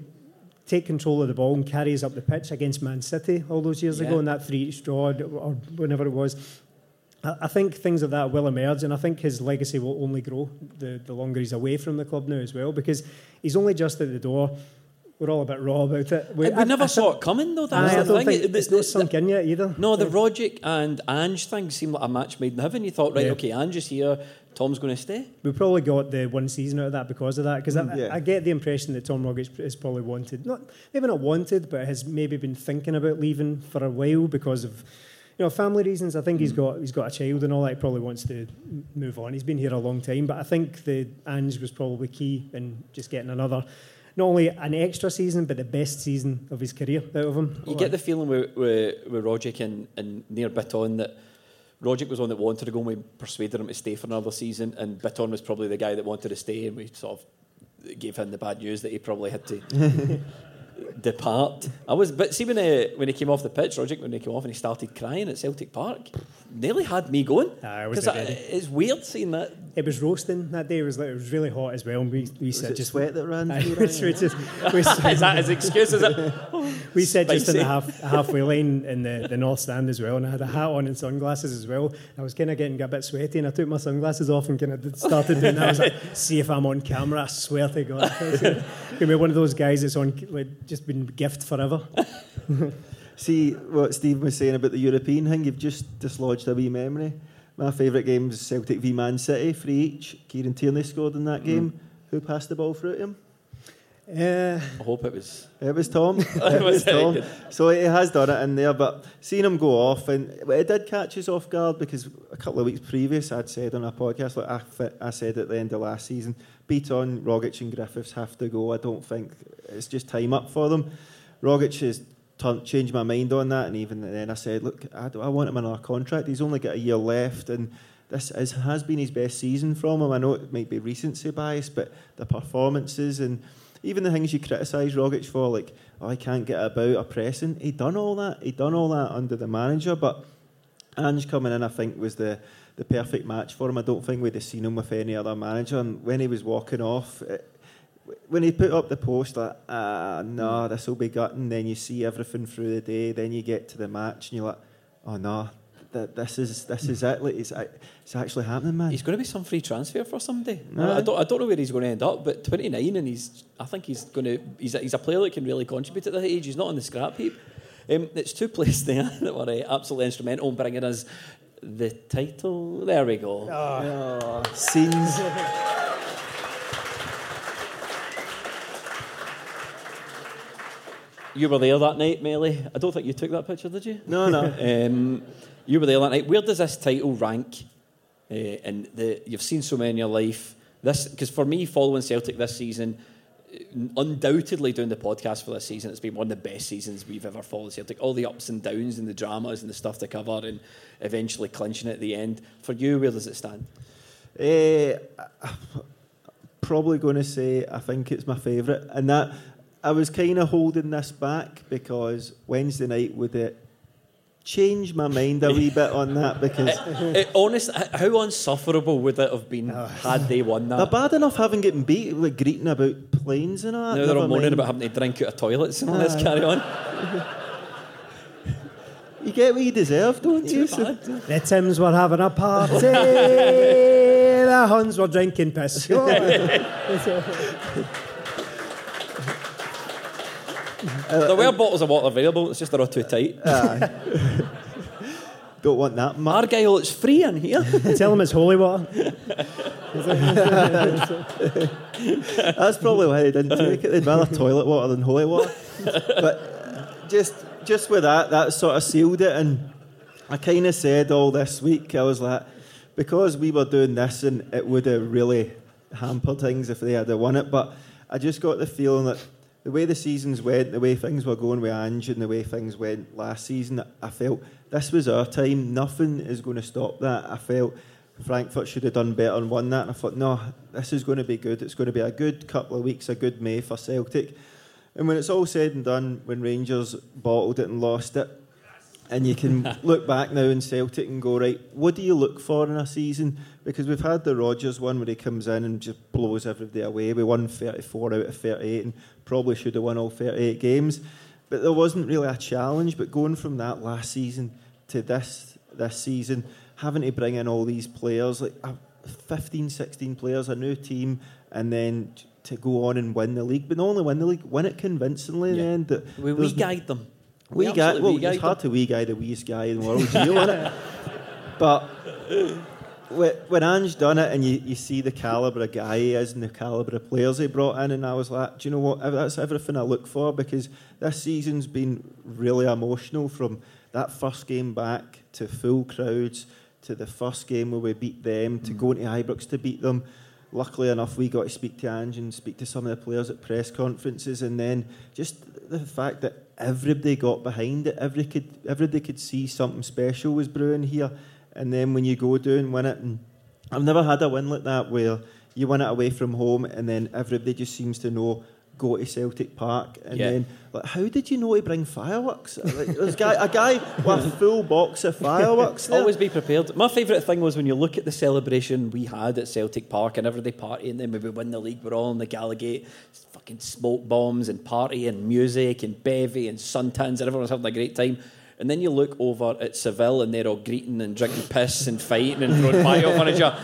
take control of the ball and carry us up the pitch against Man City all those years yeah. ago in that three each draw or whenever it was, I, think things like that will emerge, and I think his legacy will only grow the, the longer he's away from the club now as well, because he's only just at the door. We're all a bit raw about it. We, I, never I, saw it coming though. That's I, the don't thing. think it's not sunk in yet either. No, the Rogic and Ange thing seemed like a match made in heaven. You thought, right, yeah. okay, Ange is here. Tom's going to stay. We probably got the one season out of that because of that. Because mm, yeah. I, I, get the impression that Tom Rogic is probably wanted, not maybe not wanted, but has maybe been thinking about leaving for a while because of you know family reasons. I think mm. he's got he's got a child and all that. He probably wants to move on. He's been here a long time, but I think the Ange was probably key in just getting another. not only an extra season, but the best season of his career out of him. You get the feeling with, with, with Rogic and, and near Bitton that Rogic was one that wanted to go and we persuaded him to stay for another season, and Bitton was probably the guy that wanted to stay, and we sort of gave him the bad news that he probably had to depart. I was, but see when he, when he came off the pitch, Rogic, when he came off and he started crying at Celtic Park, nearly had me going. Because it's weird seeing that. It was roasting that day. It was like, it was really hot as well. And we, we was said just sweat that ran. through we, we just, we, is that his excuse? Is it? we said just in the half, halfway lane in the, the north stand as well, and I had a hat on and sunglasses as well. I was kind of getting a bit sweaty, and I took my sunglasses off and kind of started doing that. I was like, see if I'm on camera. I swear to God, gonna be one of those guys that's on like, just been gift forever. See what Steve was saying about the European thing. You've just dislodged a wee memory. My favourite game was Celtic v Man City, three each. Kieran Tierney scored in that mm. game. Who passed the ball through to him? Uh, I hope it was. It was Tom. it was Tom. So he has done it in there, but seeing him go off, and it did catch us off guard because a couple of weeks previous I'd said on a podcast, like I, I said at the end of last season, Bitton, Rogic, and Griffiths have to go. I don't think it's just time up for them. Rogic has turned, changed my mind on that, and even then I said, look, I, I want him our contract. He's only got a year left, and this is, has been his best season from him. I know it might be recency bias, but the performances and even the things you criticise Rogic for, like, oh, I can't get about a pressing, he done all that. He done all that under the manager, but Ange coming in, I think, was the the perfect match for him. I don't think we'd have seen him with any other manager. And when he was walking off, it, when he put up the post, like, ah, no, this will be gutting. Then you see everything through the day. Then you get to the match, and you're like, oh no, that this is this is it. Like, it's, it's actually happening, man. He's going to be some free transfer for somebody. I don't I don't know where he's going to end up, but 29, and he's I think he's going to he's a, he's a player that can really contribute at that age. He's not on the scrap heap. Um, it's two players there that were uh, absolutely instrumental in bringing us the title. There we go. Oh, oh scenes. You were there that night, Melly. I don't think you took that picture, did you? No, no. um, you were there that night. Where does this title rank? Uh, and the, you've seen so many in your life. This, because for me, following Celtic this season, undoubtedly doing the podcast for this season, it's been one of the best seasons we've ever followed Celtic. All the ups and downs and the dramas and the stuff to cover, and eventually clinching at the end. For you, where does it stand? Uh, probably going to say I think it's my favourite, and that I was kind of holding this back because Wednesday night with it change my mind a wee bit on that because it, it, eh, eh, honest how unsufferable would it have been oh. had they won that? They're bad enough having getting beat like greeting about planes and all that now they're all moaning about having to drink out of toilets and all this ah. carry on. You get what you deserve don't you? the Tims were having a party. The Huns were drinking piss Uh, there were bottles of water available, it's just they're all too tight. Uh, don't want that. Argyle, it's free in here. Tell them it's holy water. That's probably why they didn't take it. They'd rather toilet water than holy water. But just just with that, that sort of sealed it. And I kind of said all this week, I was like, because we were doing this, and it would have really hampered things if they had won it. But I just got the feeling that the way the seasons went, the way things were going with Ange, and the way things went last season, I felt this was our time. Nothing is going to stop that. I felt Frankfurt should have done better and won that. And I thought, no, this is going to be good. It's going to be a good couple of weeks, a good May for Celtic. And when it's all said and done, when Rangers bottled it and lost it, and you can look back now in Celtic and go, right, what do you look for in a season? Because we've had the Rodgers one where he comes in and just blows everybody away. We won 34 out of 38 and probably should have won all 38 games. But there wasn't really a challenge. But going from that last season to this, this season, having to bring in all these players, like uh, 15, 16 players, a new team, and then to go on and win the league, but not only win the league, win it convincingly in the Yeah. end. That We, we guide them. We guy, well, it's hard to wee guy the weeest guy in the world, you know, innit? But when, when Ange done it and you, you see the calibre of guy he is and the calibre of players he brought in, and I was like, do you know what? That's everything I look for because this season's been really emotional from that first game back to full crowds to the first game where we beat them to going to Ibrox to beat them. Luckily enough, we got to speak to Ange and speak to some of the players at press conferences, and then just the fact that everybody got behind it, every could, everybody could see something special was brewing here, and then when you go down win it, and I've never had a win like that where you win it away from home, and then everybody just seems to know go to Celtic Park, and Yeah. then like, how did you know to bring fireworks? Like, there's a guy, a guy with a full box of fireworks. There. Always be prepared. My favourite thing was when you look at the celebration we had at Celtic Park and everybody partying, and then we win the league, we're all in the Gallowgate, fucking smoke bombs and party and music and bevy and suntans, and everyone's having a great time. And then you look over at Seville and they're all greeting and drinking piss and fighting and throwing pie off on each other.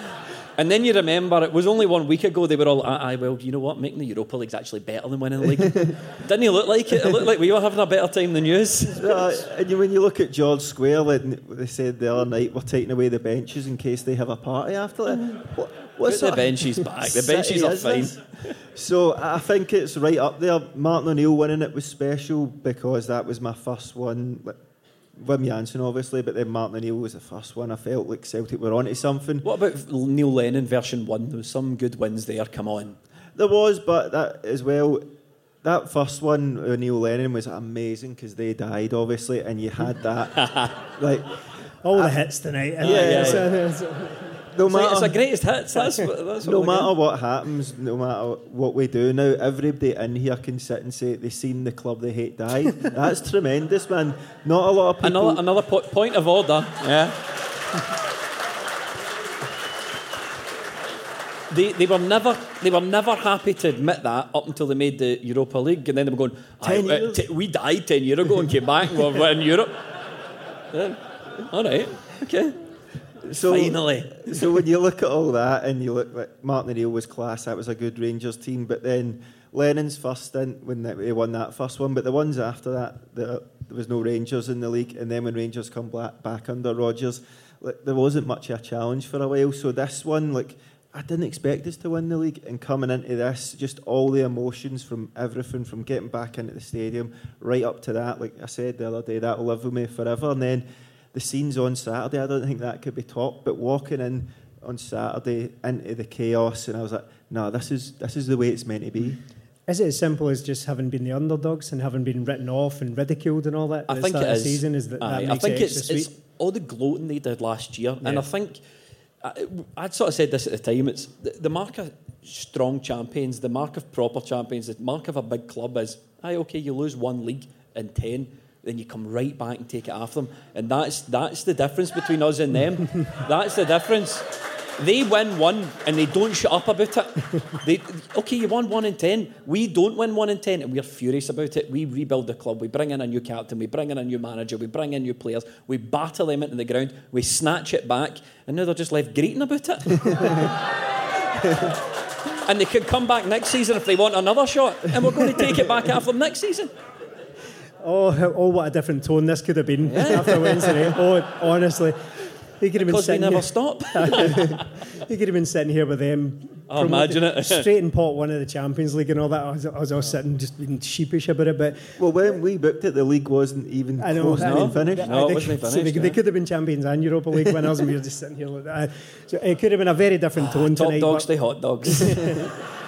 And then you remember it was only one week ago they were all, aye, well, you know what, making the Europa League's actually better than winning the league. Didn't he look like it? It looked like we were having a better time than yous. Uh, and you, when you look at George Square, like they said the other night, we're taking away the benches in case they have a party after that. What, what Put the benches back. The benches are fine. So I think it's right up there. Martin O'Neill winning it was special because that was my first one. like, Wim Jansen, obviously, but then Martin O'Neill was the first one. I felt like Celtic were onto something. What about Neil Lennon version one? There was some good wins there. Come on. There was, but that as well. That first one, Neil Lennon, was amazing because they died, obviously, and you had that. like, All the hits tonight. Yeah, yeah, yeah. It's- no It's, like, matter it's a greatest hits. That's what, that's what no we're matter what happens, no matter what we do now, everybody in here can sit and say they've seen the club they hate die. That's tremendous, man. Not a lot of people. Another, another po- point of order. Yeah. They, they were never they were never happy to admit that up until they made the Europa League and then they were going Ten uh, t- we died ten years ago and came back and we're, in Europe Then, all right okay so, finally so when you look at all that and you look like Martin O'Neill was class, that was a good Rangers team. But then Lennon's first stint when they won that first one, but the ones after that, there, there was no Rangers in the league. And then when Rangers come back, back under Rodgers, like, there wasn't much of a challenge for a while. So this one, like. I didn't expect us to win the league, and coming into this, just all the emotions from everything, from getting back into the stadium, right up to that. Like I said the other day, that'll live with me forever. And then the scenes on Saturday, I don't think that could be topped. But walking in on Saturday into the chaos, and I was like, "No, this is this is the way it's meant to be." Is it as simple as just having been the underdogs and having been written off and ridiculed and all that? I think start it of is. the season is that, that I think it it's, it's all the gloating they did last year, and I think I, I'd sort of said this at the time. It's the, the mark of strong champions, the mark of proper champions, the mark of a big club is, aye, okay, you lose one league in ten, then you come right back and take it after them, and that's that's the difference between us and them. that's the difference. They win one and they don't shut up about it. They, okay, you won one in ten. We don't win one in ten, and we're furious about it. We rebuild the club. We bring in a new captain. We bring in a new manager. We bring in new players. We batter them into the ground. We snatch it back, and now they're just left greeting about it. and they could come back next season if they want another shot, and we're going to take it back after them next season. Oh, oh, what a different tone this could have been after Wednesday night. Oh, honestly. He could have been Because we sitting never here. stop. He could have been sitting here with them. Oh, imagine it. straight in pot one of the Champions League and all that. I was, I was all sitting just being sheepish about it, but Well, when we booked it, the league wasn't even I know. close I to know. being finished. No, it they, wasn't finished, they, they yeah. could have been champions and Europa League winners, and we were just sitting here. Like that. So it could have been a very different ah, tone Top tonight. dogs but- stay hot dogs.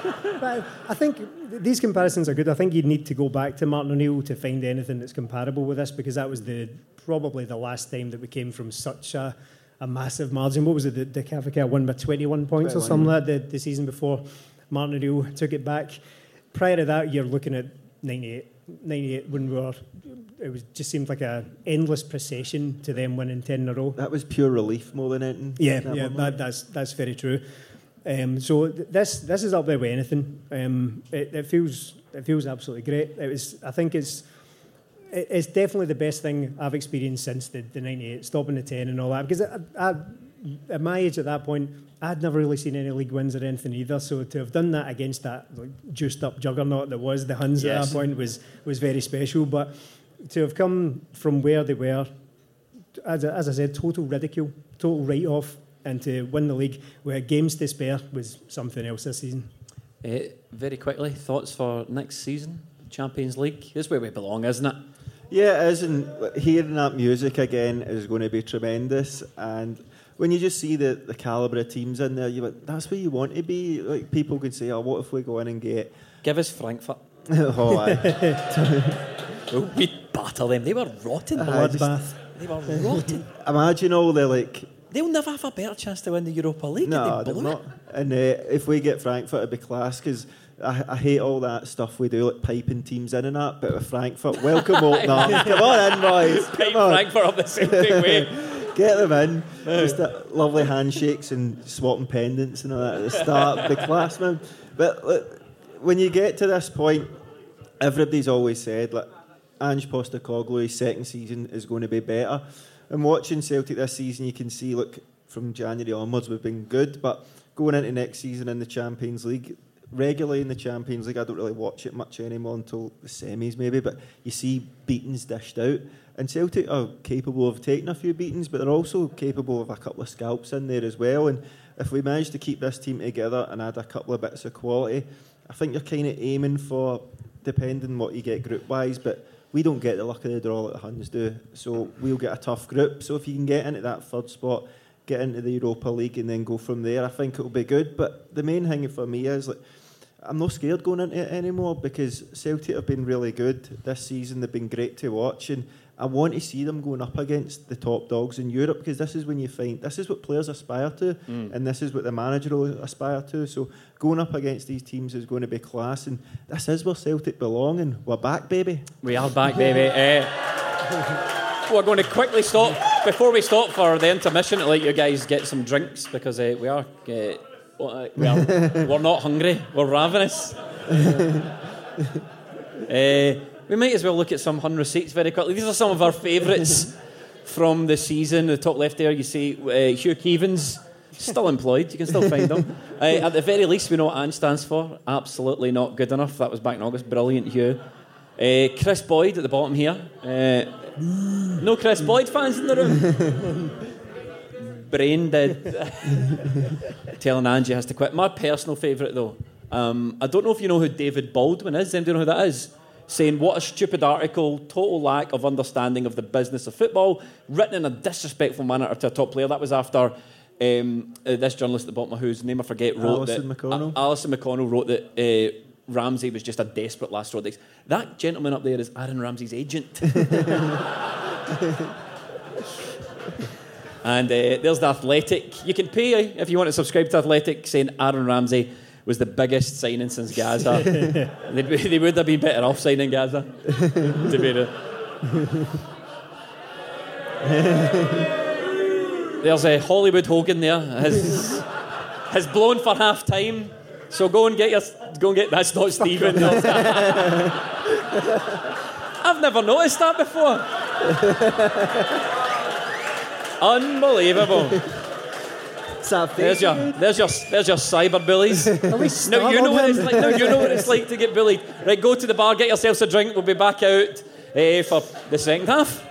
But I think these comparisons are good. I think you'd need to go back to Martin O'Neill to find anything that's comparable with this because that was the probably the last time that we came from such a, a massive margin. What was it? The, the Advocaat won by 21 points or something like that the, the season before. Martin O'Neill took it back. Prior to that, you're looking at 98. 98 when we were, it was just seemed like a endless procession to them winning 10 in a row. That was pure relief more than anything. Yeah, That yeah, that, that's that's very true. Um, so th- this this is up there with anything. Um, it, it feels it feels absolutely great. It was I think it's it- it's definitely the best thing I've experienced since the, the 98, stopping the 10 and all that. Because I, I, at my age at that point, I'd never really seen any league wins or anything either. So to have done that against that like, juiced up juggernaut that was the Huns at that point was, was very special. But to have come from where they were, as, I- as I said, total ridicule, total write off, and to win the league with games to spare was something else this season. Uh, very quickly, thoughts for next season, Champions League. This is where we belong, isn't it? Yeah, it is, and hearing that music again is going to be tremendous. And when you just see the, the calibre of teams in there, you like, that's where you want to be. Like people could say, "Oh, what if we go in and get?" Give us Frankfurt. oh, aye. Oh, we batter them. They were rotten. Bloodbath. They were rotten. imagine all the like. They'll never have a better chance to win the Europa League. No, they they're not. And uh, if we get Frankfurt, it'd be class because. I, I hate all that stuff we do, like piping teams in and that. But with Frankfurt, welcome Oldham. Come on in, boys. Pipe. Frankfurt up the Celtic way. Get them in. Just lovely handshakes and swapping pendants and all that at the start. the class, man. But look, when you get to this point, everybody's always said, like, Ange Postecoglou's second season is going to be better. And watching Celtic this season, you can see, look, from January onwards, we've been good. But going into next season in the Champions League, regularly in the Champions League, I don't really watch it much anymore until the semis, maybe. But you see beatings dished out. And Celtic are capable of taking a few beatings, but they're also capable of a couple of scalps in there as well. And if we manage to keep this team together and add a couple of bits of quality, I think you're kind of aiming for, depending what you get group wise, but we don't get the luck of the draw like the Huns do. So we'll get a tough group. So if you can get into that third spot, get into the Europa League and then go from there, I think it'll be good. But the main thing for me is like I'm not scared going into it anymore because Celtic have been really good this season. They've been great to watch, and I want to see them going up against the top dogs in Europe because this is when you find this is what players aspire to, and this is what the manager will aspire to. So going up against these teams is going to be class, and this is where Celtic belong, and we're back, baby. We are back, baby. Uh, we're going to quickly stop before we stop for the intermission to let you guys get some drinks because uh, we are uh, uh, we are we're not hungry. We're ravenous. We might as well look at some Hun receipts very quickly. These are some of our favourites from the season. The top left there, you see uh, Hugh Keevins. Still employed, you can still find them. Uh, at the very least, we know what Ange stands for. Absolutely not good enough. That was back in August. Brilliant, Hugh. Uh, Kris Boyd at the bottom here. Uh, no Kris Boyd fans in the room. Brain dead. Telling Angie has to quit. My personal favourite, though, um, I don't know if you know who David Baldwin is. Anybody know who that is? Saying, what a stupid article, total lack of understanding of the business of football, written in a disrespectful manner to a top player. That was after um, uh, this journalist at the bottom of whose name I forget wrote Alison that. McConnell. Alison McConnell wrote that uh, Ramsey was just a desperate last straw. That gentleman up there is Aaron Ramsey's agent. And uh, there's the Athletic. You can pay if you want to subscribe to Athletic, saying Aaron Ramsey was the biggest signing since Gazza. They'd they would have been better off signing Gazza. to be the- There's a Hollywood Hogan there. Has, has blown for half time. So go and get your. Go and get. That's not Stephen. I've never noticed that before. Unbelievable. There's your, there's your, there's your cyber bullies. no, you know what it's like. No, you know what it's like to get bullied. Right, go to the bar, get yourselves a drink. We'll be back out eh, for the second half.